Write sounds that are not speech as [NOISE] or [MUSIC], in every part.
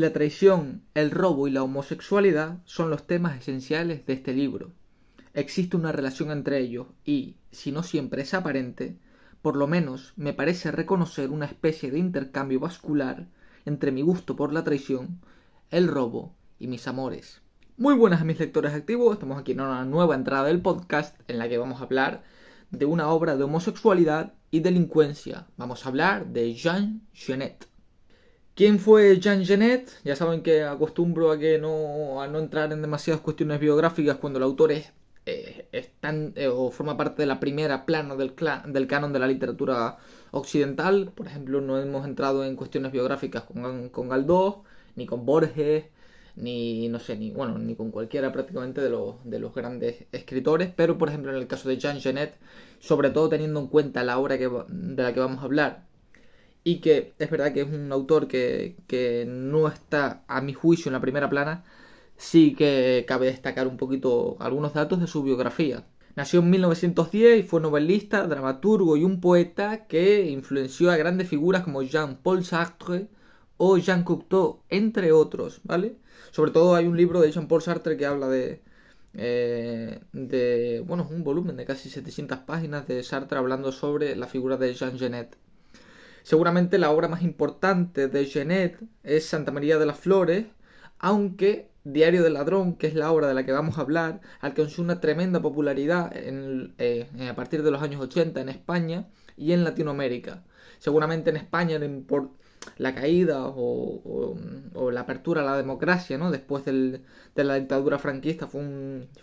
La traición, el robo y la homosexualidad son los temas esenciales de este libro. Existe una relación entre ellos y, si no siempre es aparente, por lo menos me parece reconocer una especie de intercambio vascular entre mi gusto por la traición, el robo y mis amores. Muy buenas a mis lectores activos, estamos aquí en una nueva entrada del podcast en la que vamos a hablar de una obra de homosexualidad y delincuencia. Vamos a hablar de Jean Genet. ¿Quién fue Jean Genet? Ya saben que acostumbro a que no, a no entrar en demasiadas cuestiones biográficas cuando el autor es, eh, eh, o forma parte de la primera plana del, del canon de la literatura occidental. Por ejemplo, no hemos entrado en cuestiones biográficas con, con Galdós, ni con Borges, ni no sé, ni bueno, ni con cualquiera prácticamente de los, de los grandes escritores, pero por ejemplo en el caso de Jean Genet, sobre todo teniendo en cuenta la obra de la que vamos a hablar, y que es verdad que es un autor que, que no está a mi juicio en la primera plana, sí que cabe destacar un poquito algunos datos de su biografía. Nació en 1910 y fue novelista, dramaturgo y un poeta que influenció a grandes figuras como Jean-Paul Sartre o Jean Cocteau, entre otros, ¿vale? Sobre todo hay un libro de Jean-Paul Sartre que habla de, eh, de, bueno, un volumen de casi 700 páginas de Sartre hablando sobre la figura de Jean Genet. Seguramente la obra más importante de Genet es Santa María de las Flores, aunque Diario del Ladrón, que es la obra de la que vamos a hablar, alcanzó una tremenda popularidad eh, a partir de los años 80 en España y en Latinoamérica. Seguramente en España le, la caída o, la apertura a la democracia, ¿no? Después de la dictadura franquista fue,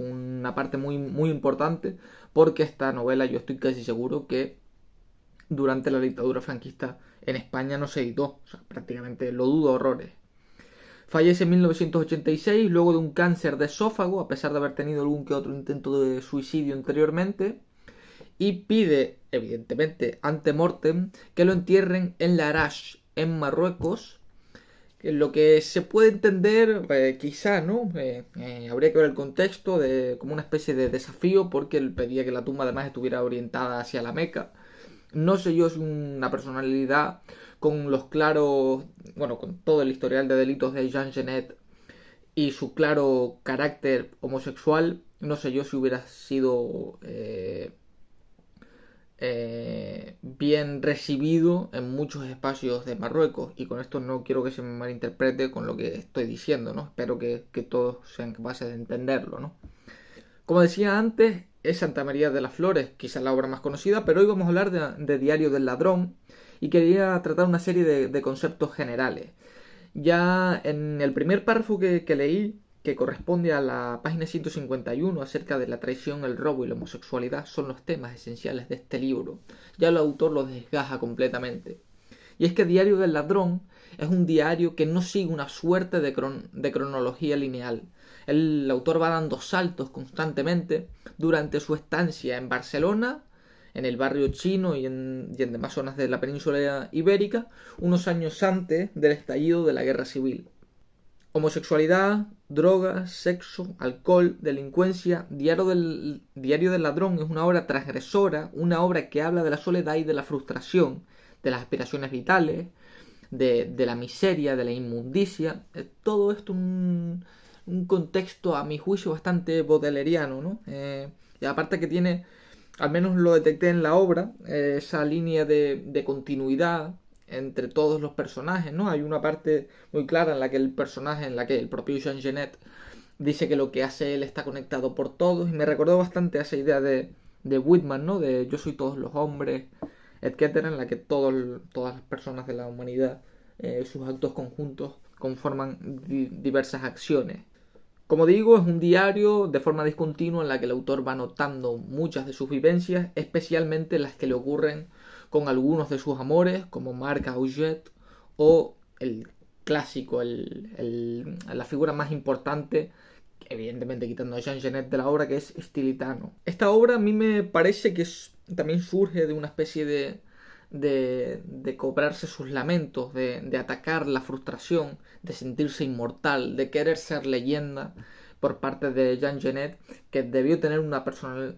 una parte muy, muy importante porque esta novela yo estoy casi seguro que durante la dictadura franquista en España no se editó, prácticamente lo dudo horrores. Fallece en 1986 luego de un cáncer de esófago, a pesar de haber tenido algún que otro intento de suicidio anteriormente, y pide, evidentemente, ante mortem, que lo entierren en la Arash, en Marruecos, lo que se puede entender, eh, quizá, ¿no? Eh, eh, habría que ver el contexto de como una especie de desafío, porque él pedía que la tumba además estuviera orientada hacia la Meca. No sé yo si una personalidad con los claros, bueno, con todo el historial de delitos de Jean Genet y su claro carácter homosexual, no sé yo si hubiera sido eh, bien recibido en muchos espacios de Marruecos y con esto no quiero que se me malinterprete con lo que estoy diciendo, ¿no? Espero que, todos sean capaces de entenderlo, ¿no? Como decía antes, es Santa María de las Flores, quizás la obra más conocida, pero hoy vamos a hablar de, Diario del Ladrón y quería tratar una serie de, conceptos generales. Ya en el primer párrafo que leí que corresponde a la página 151 acerca de la traición, el robo y la homosexualidad son los temas esenciales de este libro. Ya el autor los desgaja completamente. Y es que Diario del Ladrón es un diario que no sigue una suerte de, cronología lineal. El autor va dando saltos constantemente durante su estancia en Barcelona, en el barrio chino y en, y en demás zonas de la península ibérica, unos años antes del estallido de la guerra civil. Homosexualidad, drogas, sexo, alcohol, delincuencia. Diario del, Diario del ladrón es una obra transgresora, una obra que habla de la soledad y de la frustración, de las aspiraciones vitales, de, la miseria, de la inmundicia. Eh, todo esto un, un contexto, a mi juicio, bastante bodeleriano, ¿no? Eh, y aparte que tiene, al menos lo detecté en la obra, eh, esa línea de, continuidad entre todos los personajes, ¿no? Hay una parte muy clara en la que el personaje, en la que el propio Jean Genet dice que lo que hace él está conectado por todos y me recordó bastante a esa idea de, de Whitman, ¿no? De yo soy todos los hombres, etcétera, en la que todas las personas de la humanidad, eh, sus actos conjuntos conforman diversas acciones. Como digo, es un diario de forma discontinua en la que el autor va notando muchas de sus vivencias, especialmente las que le ocurren con algunos de sus amores, como Marc Auget o el clásico, la figura más importante, evidentemente quitando a Jean Genet de la obra, que es Stilitano. Esta obra a mí me parece que también surge de una especie de, de, cobrarse sus lamentos, de, atacar la frustración, de sentirse inmortal, de querer ser leyenda por parte de Jean Genet, que debió tener una,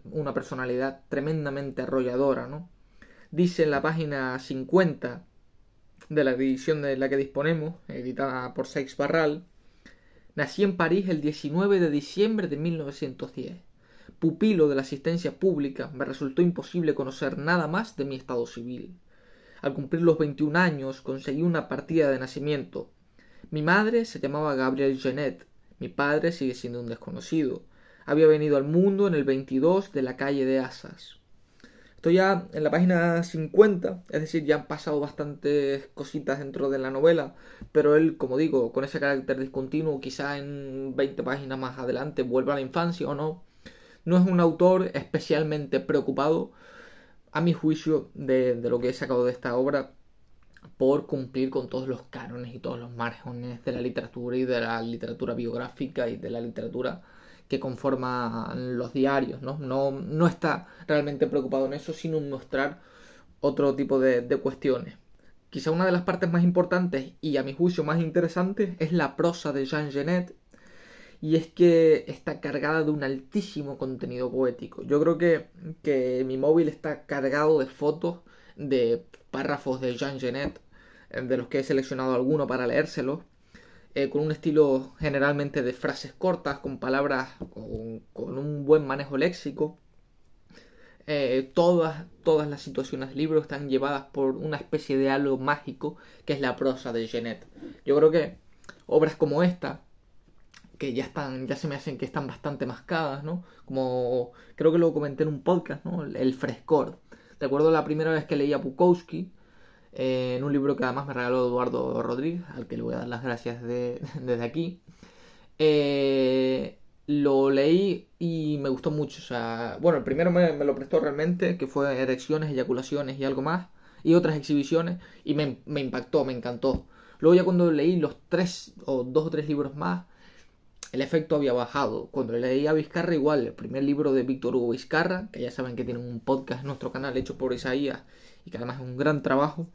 una personalidad tremendamente arrolladora, ¿no? dice en la página 50 de la edición de la que disponemos, editada por Seix Barral, nací en París el 19 de diciembre de 1910. Pupilo de la asistencia pública, me resultó imposible conocer nada más de mi estado civil. Al cumplir los 21 años conseguí una partida de nacimiento. Mi madre se llamaba Gabriel Genet, mi padre sigue siendo un desconocido. Había venido al mundo en el 22 de la calle de Asas. Estoy ya en la página 50, es decir, ya han pasado bastantes cositas dentro de la novela, pero él, como digo, con ese carácter discontinuo, quizá en 20 páginas más adelante vuelva a la infancia o no. No es un autor especialmente preocupado, a mi juicio, de, de lo que he sacado de esta obra, por cumplir con todos los cánones y todos los márgenes de la literatura y de la literatura biográfica y de la literatura que conforman los diarios, ¿no? No, no está realmente preocupado en eso, sino en mostrar otro tipo de, cuestiones. Quizá una de las partes más importantes y a mi juicio más interesantes es la prosa de Jean Genet, y es que está cargada de un altísimo contenido poético. Yo creo que, que mi móvil está cargado de fotos de párrafos de Jean Genet, eh, de los que he seleccionado alguno para leérselos, eh, con un estilo generalmente de frases cortas, con palabras con, un buen manejo léxico. Eh, todas, todas las situaciones del libro están llevadas por una especie de algo mágico que es la prosa de Genet. Yo creo que obras como esta, que ya están, ya se me hacen que están bastante mascadas, ¿no? Como creo que lo comenté en un podcast, ¿no? El frescor. Recuerdo la primera vez que leí a Bukowski, eh, en un libro que además me regaló Eduardo Rodríguez, al que le voy a dar las gracias [LAUGHS] desde aquí. Eh, lo leí y me gustó mucho. O sea, bueno, el primero me, lo prestó realmente, que fue Erecciones, Eyaculaciones y algo más, y otras exhibiciones, y me, me impactó, me encantó. Luego ya cuando leí los tres o dos o tres libros más, el efecto había bajado. Cuando leí a Vizcarra, igual, el primer libro de Víctor Hugo Vizcarra, que ya saben que tiene un podcast en nuestro canal hecho por Isaías y que además es un gran trabajo,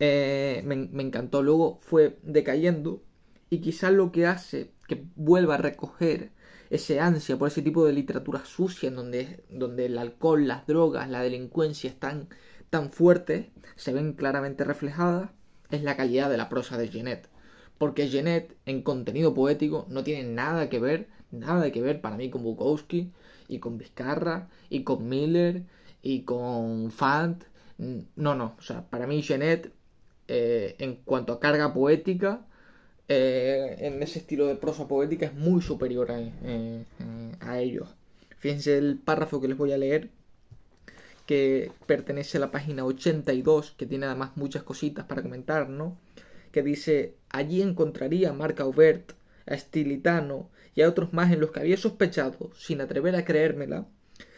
eh, me, encantó. Luego fue decayendo y quizás lo que hace que vuelva a recoger ese ansia por ese tipo de literatura sucia en donde, donde el alcohol, las drogas, la delincuencia están tan fuertes, se ven claramente reflejadas, es la calidad de la prosa de Genet. Porque Genet en contenido poético no tiene nada que ver, nada que ver para mí con Bukowski y con Vizcarra y con Miller y con Fant no, no. O sea, para mí Genet, eh, en cuanto a carga poética, eh, en ese estilo de prosa poética es muy superior a, eh, a ellos. Fíjense el párrafo que les voy a leer, que pertenece a la página 82, que tiene además muchas cositas para comentar, ¿no? Que dice, allí encontraría a Marc Aubert, a Stilitano y a otros más en los que había sospechado, sin atrever a creérmela,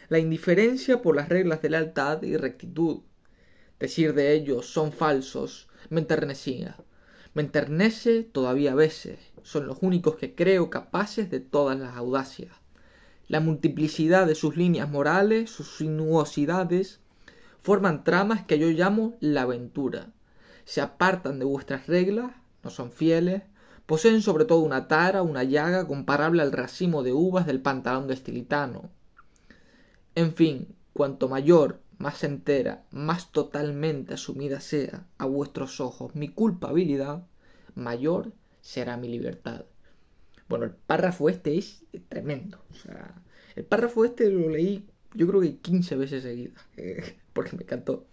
la indiferencia por las reglas de lealtad y rectitud, Decir de ellos son falsos me enternecía. Me enternece todavía a veces. Son los únicos que creo capaces de todas las audacias. La multiplicidad de sus líneas morales, sus sinuosidades, forman tramas que yo llamo la aventura. Se apartan de vuestras reglas, no son fieles, poseen sobre todo una tara, una llaga comparable al racimo de uvas del pantalón de estilitano. En fin, cuanto mayor más entera, más totalmente asumida sea a vuestros ojos mi culpabilidad, mayor será mi libertad. Bueno, el párrafo este es tremendo. El párrafo este lo leí yo creo que 15 veces seguidas, [LAUGHS] porque me encantó.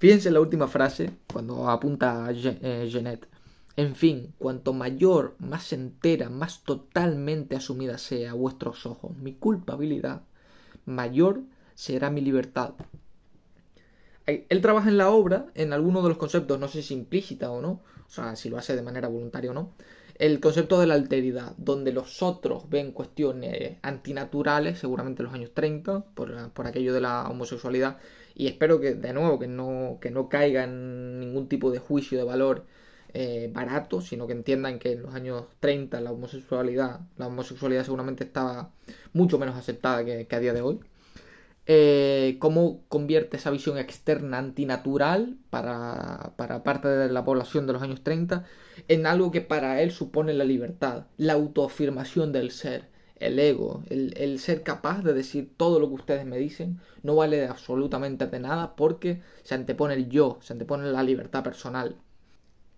Fíjense la última frase, cuando apunta a Jeanette. Eh, en fin, cuanto mayor, más entera, más totalmente asumida sea a vuestros ojos mi culpabilidad, mayor será mi libertad él trabaja en la obra, en alguno de los conceptos, no sé si implícita o no, o sea, si lo hace de manera voluntaria o no, el concepto de la alteridad, donde los otros ven cuestiones antinaturales, seguramente en los años 30, por, por aquello de la homosexualidad, y espero que, de nuevo, que no, que no caiga en ningún tipo de juicio de valor eh, barato, sino que entiendan que en los años 30 la homosexualidad, la homosexualidad seguramente estaba mucho menos aceptada que a día de hoy. Eh, cómo convierte esa visión externa antinatural para, para parte de la población de los años 30 en algo que para él supone la libertad, la autoafirmación del ser, el ego, el, ser capaz de decir todo lo que ustedes me dicen no vale absolutamente de nada porque se antepone el yo, se antepone la libertad personal.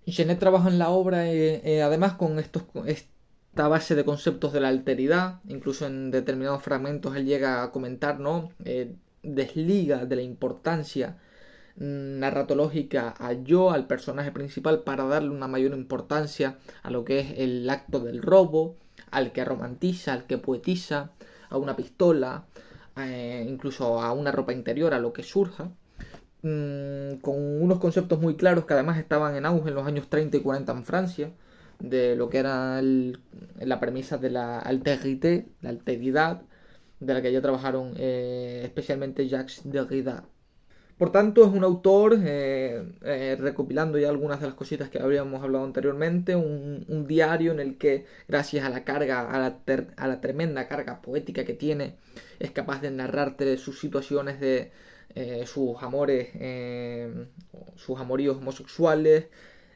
Genet trabaja en la obra eh, eh, además con esta base de conceptos de la alteridad, incluso en determinados fragmentos él llega a comentar, ¿no? Eh, desliga de la importancia narratológica al yo, al personaje principal, para darle una mayor importancia a lo que es el acto del robo, al que romantiza, al que poetiza, a una pistola, incluso a una ropa interior, a lo que surja. Mm, con unos conceptos muy claros que además estaban en auge en los años 30 y 40 en Francia, de lo que era la premisa de la alterité, la alteridad, de la que ya trabajaron eh, especialmente Jacques Derrida. Por tanto, es un autor, eh, eh, recopilando ya algunas de las cositas que habíamos hablado anteriormente, un, diario en el que, gracias a la carga, a la, a la tremenda carga poética que tiene, es capaz de narrarte sus situaciones de, eh, sus amores, sus amoríos homosexuales,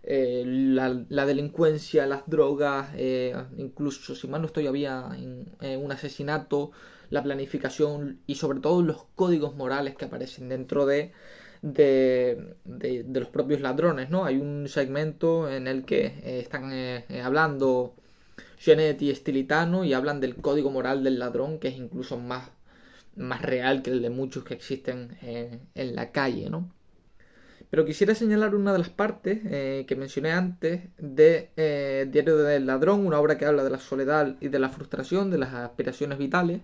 eh, la, delincuencia, las drogas, incluso si mal no estoy había un asesinato, la planificación y sobre todo los códigos morales que aparecen dentro de, de, de, los propios ladrones, ¿no? Hay un segmento en el que están hablando Genet y Estilitano y hablan del código moral del ladrón, que es incluso más más real que el de muchos que existen eh, en la calle, ¿no? Pero quisiera señalar una de las partes eh, que mencioné antes de eh, Diario del Ladrón, una obra que habla de la soledad y de la frustración, de las aspiraciones vitales,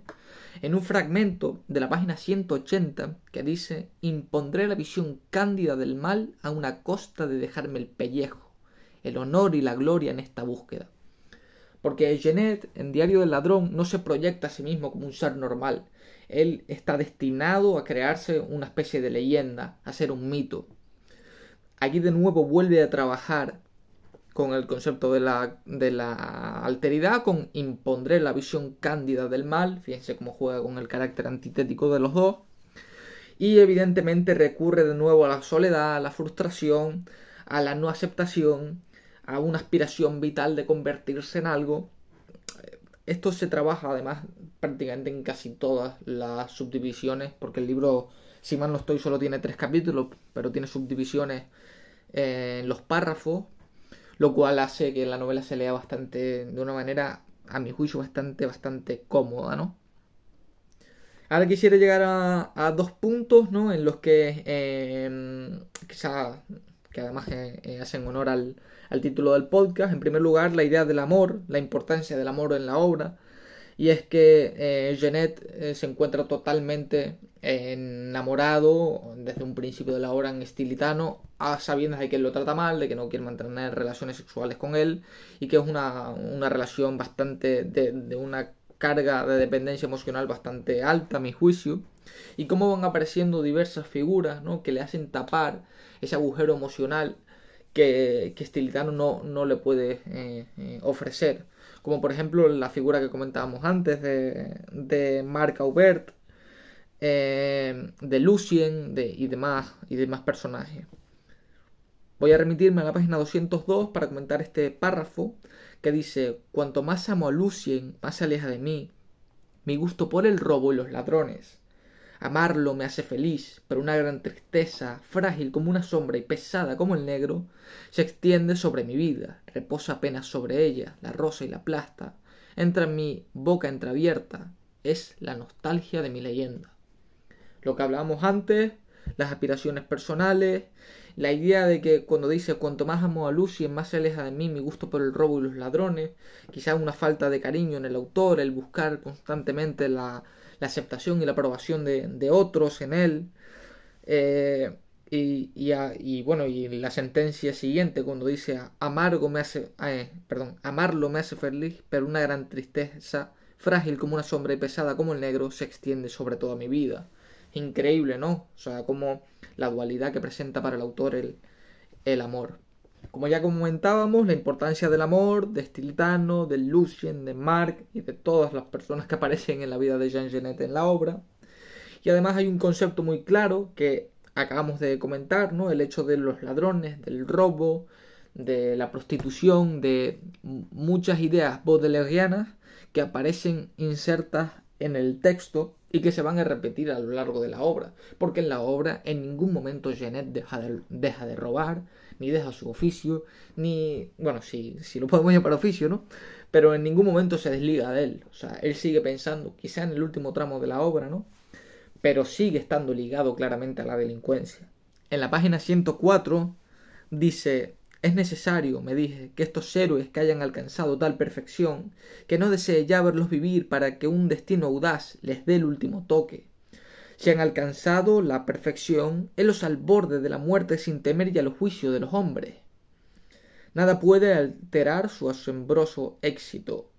en un fragmento de la página 180 que dice impondré la visión cándida del mal a una costa de dejarme el pellejo, el honor y la gloria en esta búsqueda. Porque Genet, en Diario del Ladrón, no se proyecta a sí mismo como un ser normal, él está destinado a crearse una especie de leyenda, a ser un mito. Aquí de nuevo vuelve a trabajar con el concepto de la, de la alteridad, con impondré la visión cándida del mal, fíjense cómo juega con el carácter antitético de los dos, y evidentemente recurre de nuevo a la soledad, a la frustración, a la no aceptación, a una aspiración vital de convertirse en algo. Esto se trabaja además prácticamente en casi todas las subdivisiones, porque el libro, si mal no estoy, solo tiene tres capítulos, pero tiene subdivisiones en los párrafos, lo cual hace que la novela se lea bastante, de una manera, a mi juicio, bastante, bastante cómoda, ¿no? Ahora quisiera llegar a, dos puntos, ¿no? En los que eh, quizá, que además eh, eh, hacen honor al, título del podcast. En primer lugar, la idea del amor, la importancia del amor en la obra y es que eh, Jeanette se encuentra totalmente enamorado desde un principio de la obra en estilitano, a de que él lo trata mal, de que no quiere mantener relaciones sexuales con él y que es una, una relación bastante de, de, una carga de dependencia emocional bastante alta a mi juicio y cómo van apareciendo diversas figuras ¿no? que le hacen tapar ese agujero emocional que, que Estilitano no, no le puede eh, eh ofrecer como por ejemplo la figura que comentábamos antes de, de Marc Aubert, eh, de Lucien y, demás, y demás personajes. Voy a remitirme a la página 202 para comentar este párrafo que dice, cuanto más amo a Lucien, más se aleja de mí, mi gusto por el robo y los ladrones. Amarlo me hace feliz, pero una gran tristeza, frágil como una sombra y pesada como el negro, se extiende sobre mi vida, reposa apenas sobre ella, la rosa y la plasta, entra en mi boca entreabierta, es la nostalgia de mi leyenda. Lo que hablábamos antes, las aspiraciones personales, la idea de que cuando dice cuanto más amo a Lucy, más se aleja de mí mi gusto por el robo y los ladrones, quizás una falta de cariño en el autor, el buscar constantemente la, aceptación y la aprobación de, otros en él. Eh, y, y, bueno, y la sentencia siguiente cuando dice amargo me hace, eh, perdón, amarlo me hace feliz, pero una gran tristeza, frágil como una sombra y pesada como el negro, se extiende sobre toda mi vida. Increíble, ¿no? O sea, como la dualidad que presenta para el autor el, el amor. Como ya comentábamos, la importancia del amor, de Stilitano, de Lucien, de Marc y de todas las personas que aparecen en la vida de Jean Genet en la obra. Y además hay un concepto muy claro que acabamos de comentar, ¿no? El hecho de los ladrones, del robo, de la prostitución, de muchas ideas baudelaireanas que aparecen insertas en el texto y que se van a repetir a lo largo de la obra, porque en la obra en ningún momento Genet deja de, deja de robar, ni deja su oficio, ni, bueno, si, si lo podemos llamar oficio, ¿no? Pero en ningún momento se desliga de él. O sea, él sigue pensando, quizá en el último tramo de la obra, ¿no? Pero sigue estando ligado claramente a la delincuencia. En la página 104 dice, es necesario, me dije, que estos héroes que hayan alcanzado tal perfección, que no desee ya verlos vivir para que un destino audaz les dé el último toque. Si han alcanzado la perfección, helos al borde de la muerte sin temer ya el juicio de los hombres. Nada puede alterar su asombroso éxito,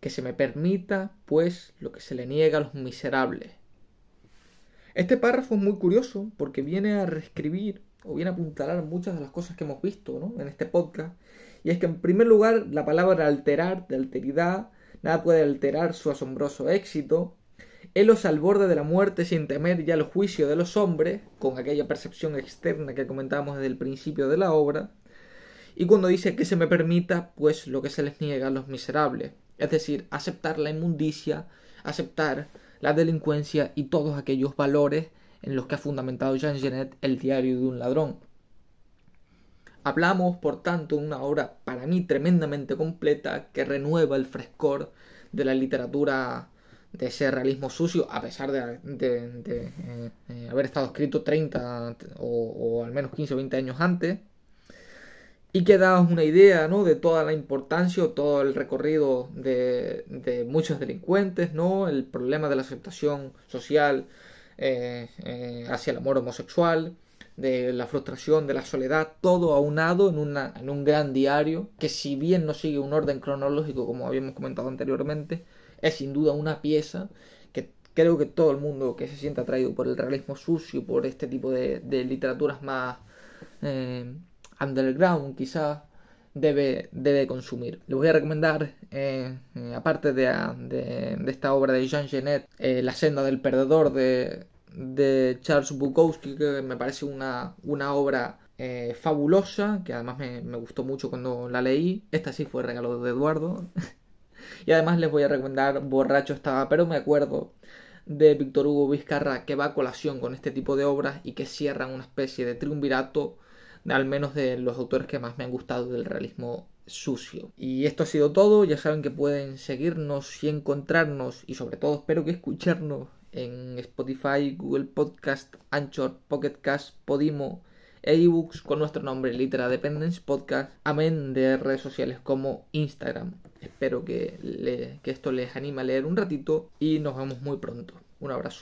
que se me permita, pues, lo que se le niega a los miserables. Este párrafo es muy curioso porque viene a reescribir o bien apuntalar muchas de las cosas que hemos visto ¿no? en este podcast. Y es que en primer lugar la palabra alterar, de alteridad, nada puede alterar su asombroso éxito. Helos al borde de la muerte sin temer ya el juicio de los hombres, con aquella percepción externa que comentábamos desde el principio de la obra. Y cuando dice que se me permita, pues lo que se les niega a los miserables, es decir, aceptar la inmundicia, aceptar la delincuencia y todos aquellos valores en los que ha fundamentado Jean Genet el diario de un ladrón. Hablamos, por tanto, de una obra para mí tremendamente completa que renueva el frescor de la literatura de ese realismo sucio, a pesar de, eh, eh, haber estado escrito 30 o, al menos 15 o 20 años antes, y que da una idea ¿no? de toda la importancia o todo el recorrido de, de muchos delincuentes, ¿no? el problema de la aceptación social eh, eh, hacia el amor homosexual, de la frustración, de la soledad, todo aunado en, una, en un gran diario que si bien no sigue un orden cronológico como habíamos comentado anteriormente, es sin duda una pieza que creo que todo el mundo que se siente atraído por el realismo sucio, por este tipo de, literaturas más eh, underground quizás, debe, debe consumir. Les voy a recomendar, aparte de, de, esta obra de Jean Genet, La senda del perdedor de, de Charles Bukowski, que me parece una, una obra fabulosa, que además me, me, gustó mucho cuando la leí. Esta sí fue regalo de Eduardo. [LAUGHS] y además les voy a recomendar Borracho estaba, pero me acuerdo de Víctor Hugo Vizcarra que va a colación con este tipo de obras y que cierran una especie de triunvirato al menos de los autores que más me han gustado del realismo sucio. Y esto ha sido todo, ya saben que pueden seguirnos y encontrarnos y sobre todo espero que escucharnos en Spotify, Google Podcast, Anchor, Pocket Cast, Podimo e ebooks con nuestro nombre Litera Dependence Podcast, amén de redes sociales como Instagram. Espero que, que esto les anime a leer un ratito y nos vemos muy pronto. Un abrazo.